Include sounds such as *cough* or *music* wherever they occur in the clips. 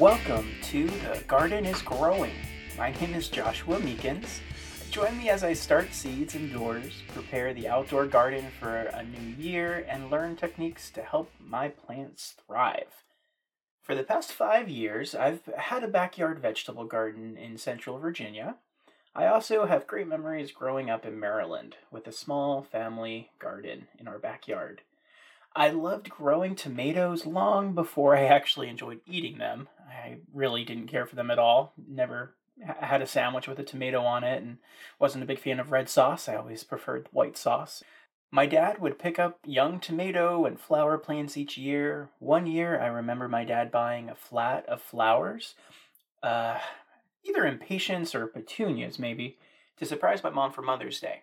Welcome to The Garden is Growing. My name is Joshua Meekins. Join me as I start seeds indoors, prepare the outdoor garden for a new year, and learn techniques to help my plants thrive. For the past five years, I've had a backyard vegetable garden in central Virginia. I also have great memories growing up in Maryland with a small family garden in our backyard. I loved growing tomatoes long before I actually enjoyed eating them. I really didn't care for them at all. Never had a sandwich with a tomato on it and wasn't a big fan of red sauce. I always preferred white sauce. My dad would pick up young tomato and flower plants each year. One year, I remember my dad buying a flat of flowers, uh, either impatiens or petunias, maybe, to surprise my mom for Mother's Day.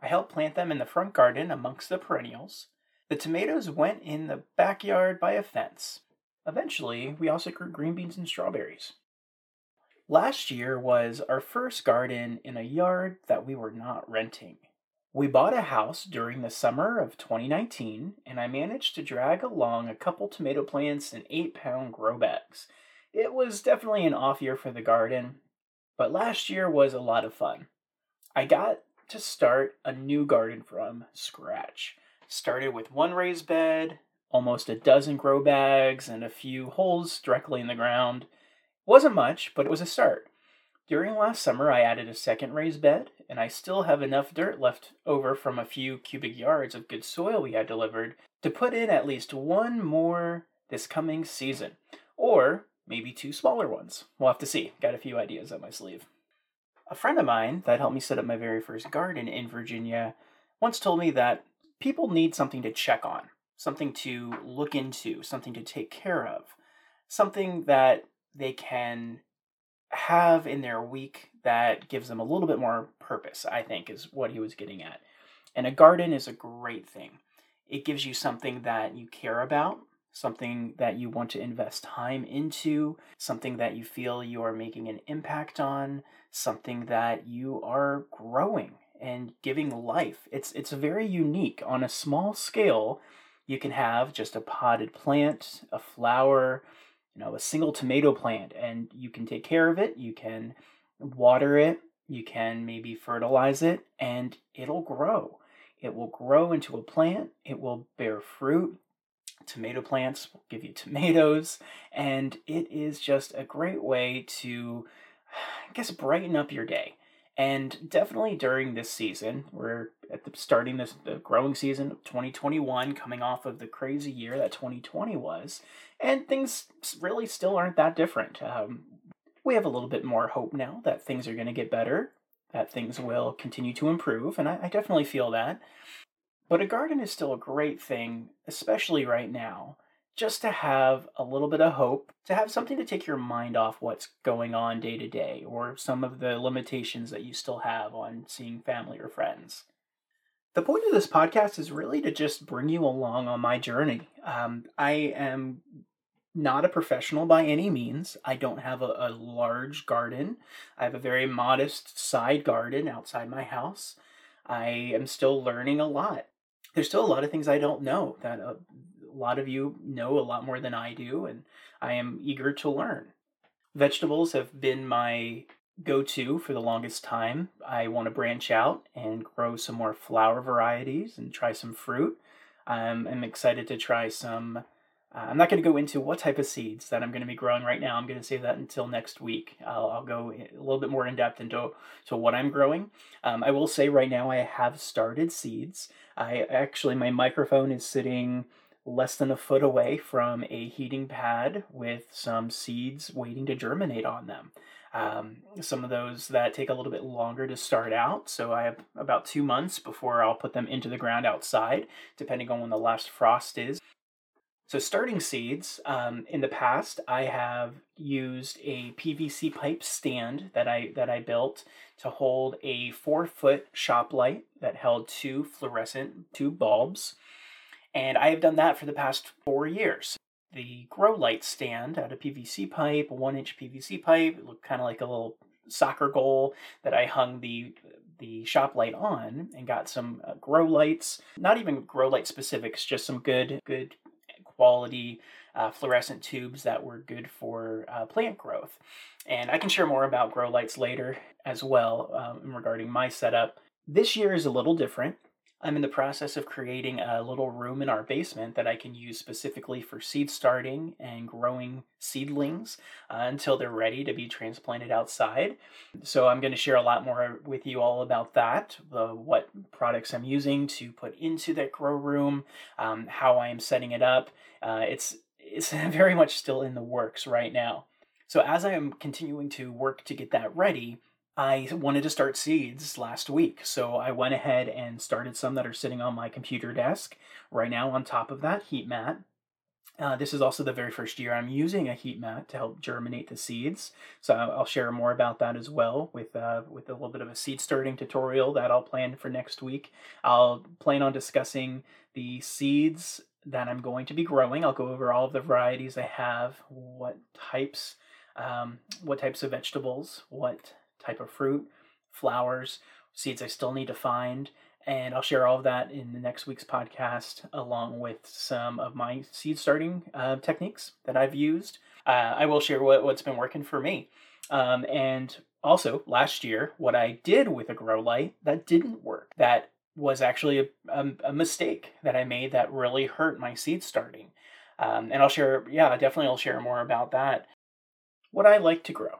I helped plant them in the front garden amongst the perennials. The tomatoes went in the backyard by a fence. Eventually, we also grew green beans and strawberries. Last year was our first garden in a yard that we were not renting. We bought a house during the summer of 2019, and I managed to drag along a couple tomato plants in 8 pound grow bags. It was definitely an off year for the garden, but last year was a lot of fun. I got to start a new garden from scratch. Started with one raised bed, almost a dozen grow bags, and a few holes directly in the ground. Wasn't much, but it was a start. During last summer, I added a second raised bed, and I still have enough dirt left over from a few cubic yards of good soil we had delivered to put in at least one more this coming season, or maybe two smaller ones. We'll have to see. Got a few ideas up my sleeve. A friend of mine that helped me set up my very first garden in Virginia once told me that people need something to check on, something to look into, something to take care of, something that they can have in their week that gives them a little bit more purpose, I think, is what he was getting at. And a garden is a great thing. It gives you something that you care about, something that you want to invest time into, something that you feel you are making an impact on, something that you are growing and giving life. It's it's very unique on a small scale. You can have just a potted plant, a flower, you know, a single tomato plant and you can take care of it, you can water it, you can maybe fertilize it and it'll grow. It will grow into a plant, it will bear fruit. Tomato plants will give you tomatoes, and it is just a great way to, I guess, brighten up your day. And definitely during this season, we're at the starting this the growing season of 2021, coming off of the crazy year that 2020 was, and things really still aren't that different. Um, we have a little bit more hope now that things are going to get better, that things will continue to improve, and I, I definitely feel that. But a garden is still a great thing, especially right now just to have a little bit of hope, to have something to take your mind off what's going on day to day or some of the limitations that you still have on seeing family or friends. The point of this podcast is really to just bring you along on my journey. Um, I am not a professional by any means. I don't have a, a, large garden. I have a very modest side garden outside my house. I am still learning a lot. There's still a lot of things I don't know that uh, a lot of you know a lot more than I do, and I am eager to learn. Vegetables have been my go to for the longest time. I want to branch out and grow some more flower varieties and try some fruit. Um, I'm excited to try some. Uh, I'm not going to go into what type of seeds that I'm going to be growing right now. I'm going to save that until next week. I'll, I'll go a little bit more in depth into to what I'm growing. Um, I will say right now I have started seeds. I actually my microphone is sitting less than a foot away from a heating pad with some seeds waiting to germinate on them. Um, some of those that take a little bit longer to start out, so I have about two months before I'll put them into the ground outside, depending on when the last frost is. So, starting seeds, um, in the past, I have used a PVC pipe stand that I that I built to hold a four foot shop light that held two fluorescent tube bulbs. And I have done that for the past four years. The grow light stand out of PVC pipe, a one inch PVC pipe, it looked kind of like a little soccer goal that I hung the the shop light on and got some uh, grow lights, not even grow light specifics, just some good good quality uh, fluorescent tubes that were good for uh, plant growth. And I can share more about grow lights later as well um, regarding my setup. This year is a little different. I'm in the process of creating a little room in our basement that I can use specifically for seed starting and growing seedlings uh, until they're ready to be transplanted outside. So I'm going to share a lot more with you all about that, the, what products I'm using to put into that grow room, um, how I am setting it up. Uh, it's it's *laughs* very much still in the works right now. So as I am continuing to work to get that ready, I wanted to start seeds last week, so I went ahead and started some that are sitting on my computer desk right now on top of that heat mat. Uh, this is also the very first year I'm using a heat mat to help germinate the seeds, so I'll share more about that as well with uh, with a little bit of a seed starting tutorial that I'll plan for next week. I'll plan on discussing the seeds that I'm going to be growing. I'll go over all of the varieties I have, what types, um, what types of vegetables, what type of fruit, flowers, seeds I still need to find. And I'll share all of that in the next week's podcast, along with some of my seed starting uh, techniques that I've used. Uh, I will share what, what's been working for me. Um, and also, last year, what I did with a grow light that didn't work, that was actually a, a, a mistake that I made that really hurt my seed starting. Um, and I'll share, yeah, definitely I'll share more about that. What I like to grow.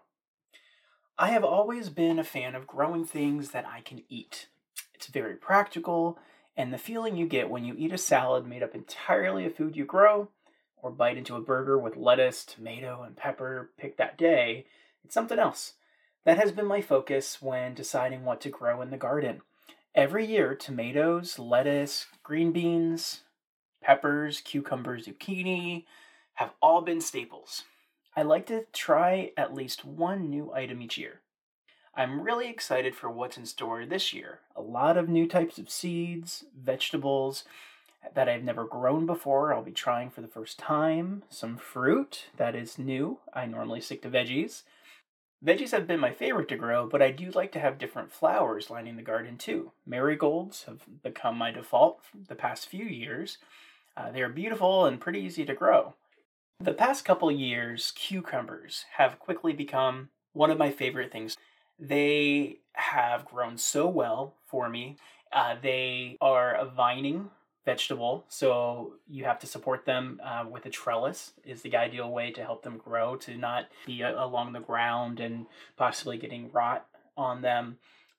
I have always been a fan of growing things that I can eat. It's very practical, and the feeling you get when you eat a salad made up entirely of food you grow, or bite into a burger with lettuce, tomato, and pepper picked that day, it's something else. That has been my focus when deciding what to grow in the garden. Every year, tomatoes, lettuce, green beans, peppers, cucumbers, zucchini have all been staples. I like to try at least one new item each year. I'm really excited for what's in store this year. A lot of new types of seeds, vegetables that I've never grown before, I'll be trying for the first time. Some fruit that is new. I normally stick to veggies. Veggies have been my favorite to grow, but I do like to have different flowers lining the garden too. Marigolds have become my default the past few years. Uh, they are beautiful and pretty easy to grow. The past couple years, cucumbers have quickly become one of my favorite things. They have grown so well for me. Uh, they are a vining vegetable, so you have to support them uh, with a trellis is the ideal way to help them grow, to not be uh, along the ground and possibly getting rot on them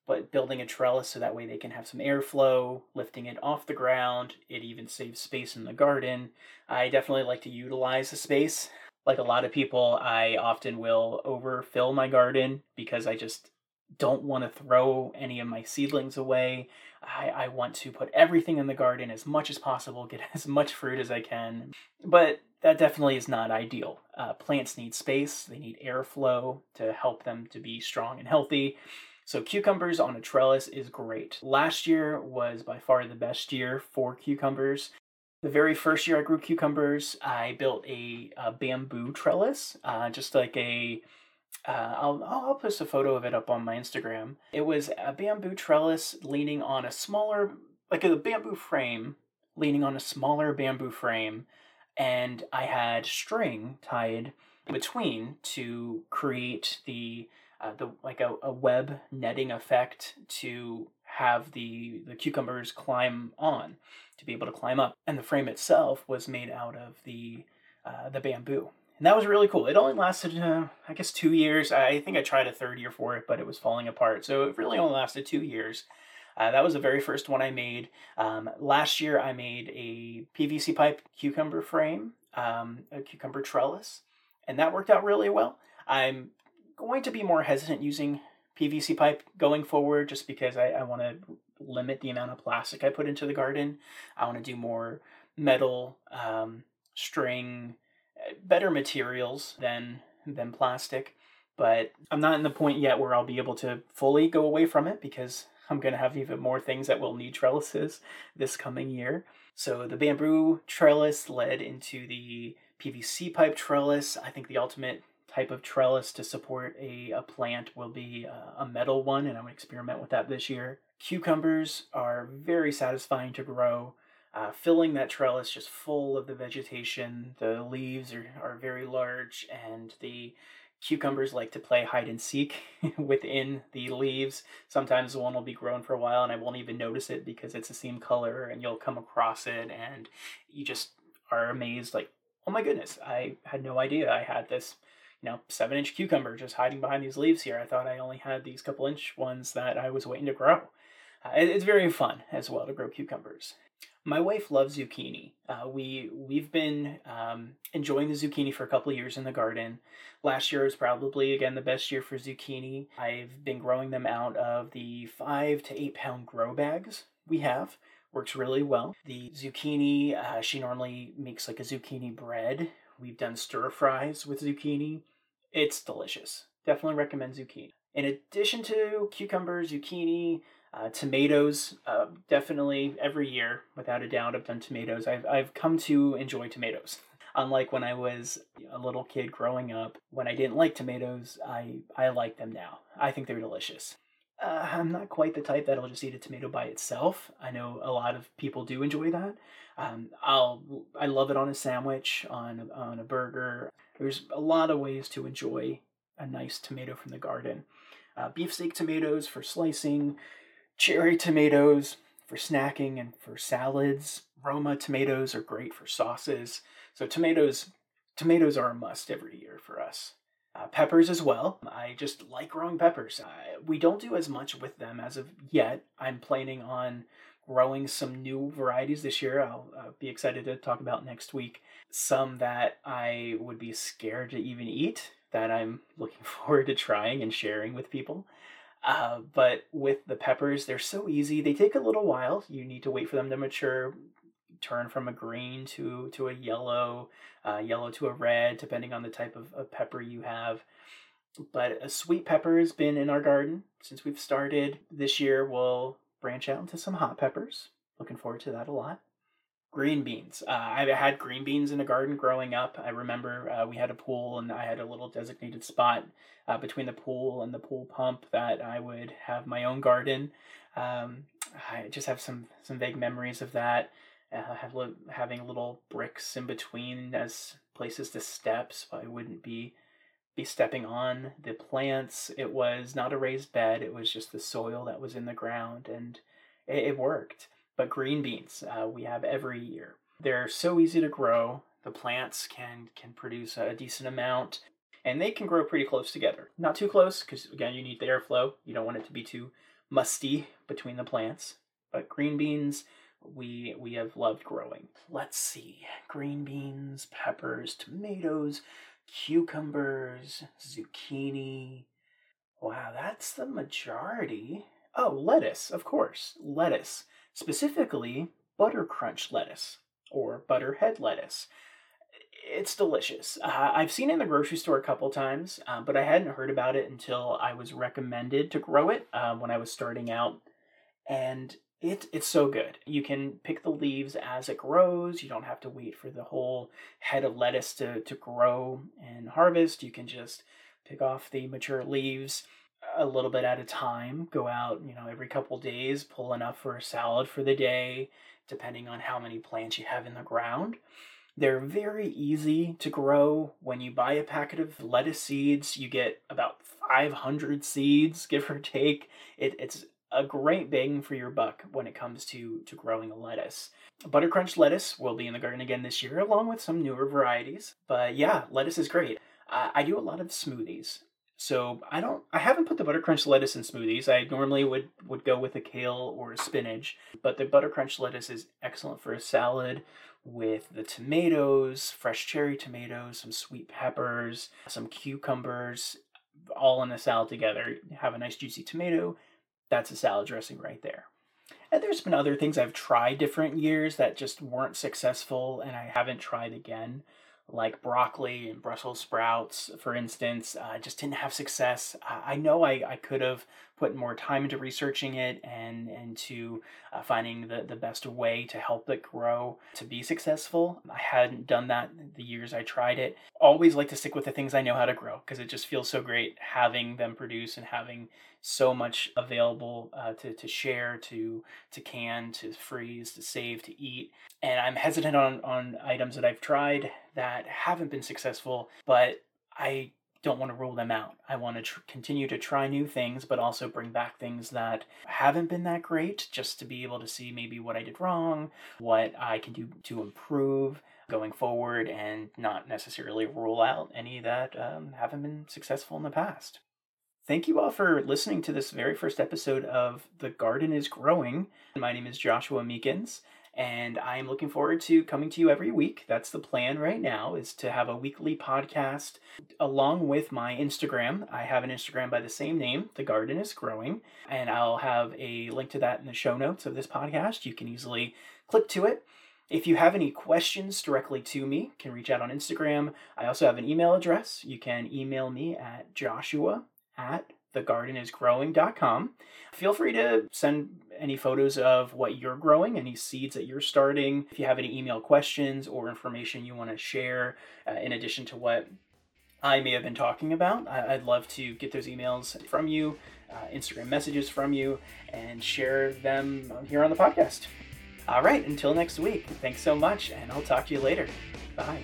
but building a trellis so that way they can have some airflow, lifting it off the ground. It even saves space in the garden. I definitely like to utilize the space. Like a lot of people, I often will overfill my garden because I just don't want to throw any of my seedlings away. I, I want to put everything in the garden as much as possible, get *laughs* as much fruit as I can. But that definitely is not ideal. Uh, plants need space, they need airflow to help them to be strong and healthy. So cucumbers on a trellis is great. Last year was by far the best year for cucumbers. The very first year I grew cucumbers, I built a, a bamboo trellis, uh, just like a. Uh, I'll I'll post a photo of it up on my Instagram. It was a bamboo trellis leaning on a smaller, like a bamboo frame, leaning on a smaller bamboo frame, and I had string tied between to create the uh, the like a, a web netting effect to have the the cucumbers climb on to be able to climb up. And the frame itself was made out of the uh, the bamboo. And that was really cool. It only lasted uh, i guess two years. I think i tried a third year for it but it was falling apart. So it really only lasted two years. Uh, that was the very first one I made. Um, last year, I made a PVC pipe cucumber frame, um, a cucumber trellis, and that worked out really well. I'm going to be more hesitant using PVC pipe going forward just because I, I want to limit the amount of plastic I put into the garden. I want to do more metal, um, string, better materials than than plastic. But I'm not in the point yet where I'll be able to fully go away from it because I'm going to have even more things that will need trellises this coming year. So the bamboo trellis led into the PVC pipe trellis. I think the ultimate type of trellis to support a, a plant will be a, a metal one, and I'm going to experiment with that this year. Cucumbers are very satisfying to grow. uh, filling that trellis just full of the vegetation. The leaves are, are very large, and the cucumbers like to play hide and seek *laughs* within the leaves. Sometimes one will be grown for a while and I won't even notice it because it's the same color and you'll come across it and you just are amazed like, oh my goodness, I had no idea I had this, you know, seven inch cucumber just hiding behind these leaves here. I thought I only had these couple inch ones that I was waiting to grow. Uh, it's very fun as well to grow cucumbers. My wife loves zucchini. Uh, we we've been um, enjoying the zucchini for a couple years in the garden. Last year was probably again the best year for zucchini. I've been growing them out of the five to eight pound grow bags we have. Works really well. The zucchini, uh, she normally makes like a zucchini bread. We've done stir fries with zucchini. It's delicious. Definitely recommend zucchini. In addition to cucumber, zucchini, uh, tomatoes, uh, definitely every year, without a doubt, I've done tomatoes. I've, I've come to enjoy tomatoes. *laughs* Unlike when I was a little kid growing up, when I didn't like tomatoes, I, I like them now. I think they're delicious. Uh, I'm not quite the type that'll just eat a tomato by itself. I know a lot of people do enjoy that. Um, I'll I love it on a sandwich, on on a burger. There's a lot of ways to enjoy a nice tomato from the garden. Uh, beefsteak tomatoes for slicing, cherry tomatoes for snacking and for salads. Roma tomatoes are great for sauces. So tomatoes, tomatoes are a must every year for us. Uh, peppers as well. I just like growing peppers. Uh, we don't do as much with them as of yet. I'm planning on growing some new varieties this year. I'll uh, be excited to talk about next week. Some that I would be scared to even eat that I'm looking *laughs* forward to trying and sharing with people. Uh, but with the peppers, they're so easy. They take a little while. You need to wait for them to mature, turn from a green to to a yellow, uh, yellow to a red, depending on the type of, of pepper you have. But a sweet pepper has been in our garden since we've started. This year we'll branch out into some hot peppers. Looking forward to that a lot. Green beans. Uh, I had green beans in a garden growing up. I remember uh, we had a pool and I had a little designated spot uh, between the pool and the pool pump that I would have my own garden. Um, I just have some some vague memories of that. Uh, have li- having little bricks in between as places to step, so I wouldn't be be stepping on the plants. It was not a raised bed; it was just the soil that was in the ground, and it, it worked. But green beans, uh, we have every year. They're so easy to grow. The plants can can produce a decent amount, and they can grow pretty close together. Not too close, because again, you need the airflow. You don't want it to be too musty between the plants. But green beans, we we have loved growing. Let's see: green beans, peppers, tomatoes, cucumbers, zucchini. Wow, that's the majority. Oh, lettuce, of course, lettuce specifically butter crunch lettuce or butterhead lettuce. It's delicious. Uh, I've seen it in the grocery store a couple times, uh, but I hadn't heard about it until I was recommended to grow it uh, when I was starting out. And it, it's so good. You can pick the leaves as it grows. You don't have to wait for the whole head of lettuce to, to grow and harvest. You can just pick off the mature leaves a little bit at a time. Go out, you know, every couple days, pull enough for a salad for the day, depending on how many plants you have in the ground. They're very easy to grow. When you buy a packet of lettuce seeds, you get about 500 seeds, *laughs* give or take. It, it's a great bang for your buck when it comes to, to growing a lettuce. Buttercrunch lettuce will be in the garden again this year, along with some newer varieties. But yeah, lettuce is great. Uh, I do a lot of smoothies. So I don't I haven't put the buttercrunch lettuce in smoothies. I normally would would go with a kale or a spinach, but the buttercrunch lettuce is excellent for a salad with the tomatoes, fresh cherry tomatoes, some sweet peppers, some cucumbers, all in a salad together. Have a nice juicy tomato. That's a salad dressing right there. And there's been other things I've tried different years that just weren't successful and I haven't tried again like broccoli and Brussels sprouts, for instance, uh, just didn't have success. I know I, I could have put more time into researching it and and to uh, finding the, the best way to help it grow to be successful. I hadn't done that the years I tried it. Always like to stick with the things I know how to grow because it just feels so great having them produce and having so much available uh, to, to share, to to can, to freeze, to save, to eat. And I'm hesitant on on items that I've tried that haven't been successful, but I don't want to rule them out. I want to tr- continue to try new things, but also bring back things that haven't been that great, just to be able to see maybe what I did wrong, what I can do to improve going forward, and not necessarily rule out any that um, haven't been successful in the past. Thank you all for listening to this very first episode of The Garden is Growing. My name is Joshua Meekins and I am looking forward to coming to you every week. That's the plan right now is to have a weekly podcast along with my Instagram. I have an Instagram by the same name, The Garden is Growing, and I'll have a link to that in the show notes of this podcast. You can easily click to it. If you have any questions directly to me, can reach out on Instagram. I also have an email address. You can email me at joshua at thegardenisgrowing.com. Feel free to send any photos of what you're growing, any seeds that you're starting. If you have any email questions or information you want to share, uh, in addition to what I may have been talking about, I- would love to get those emails from you, uh, Instagram messages from you, and share them here on the podcast. All right, until next week, thanks so much, and I'll talk to you later. Bye.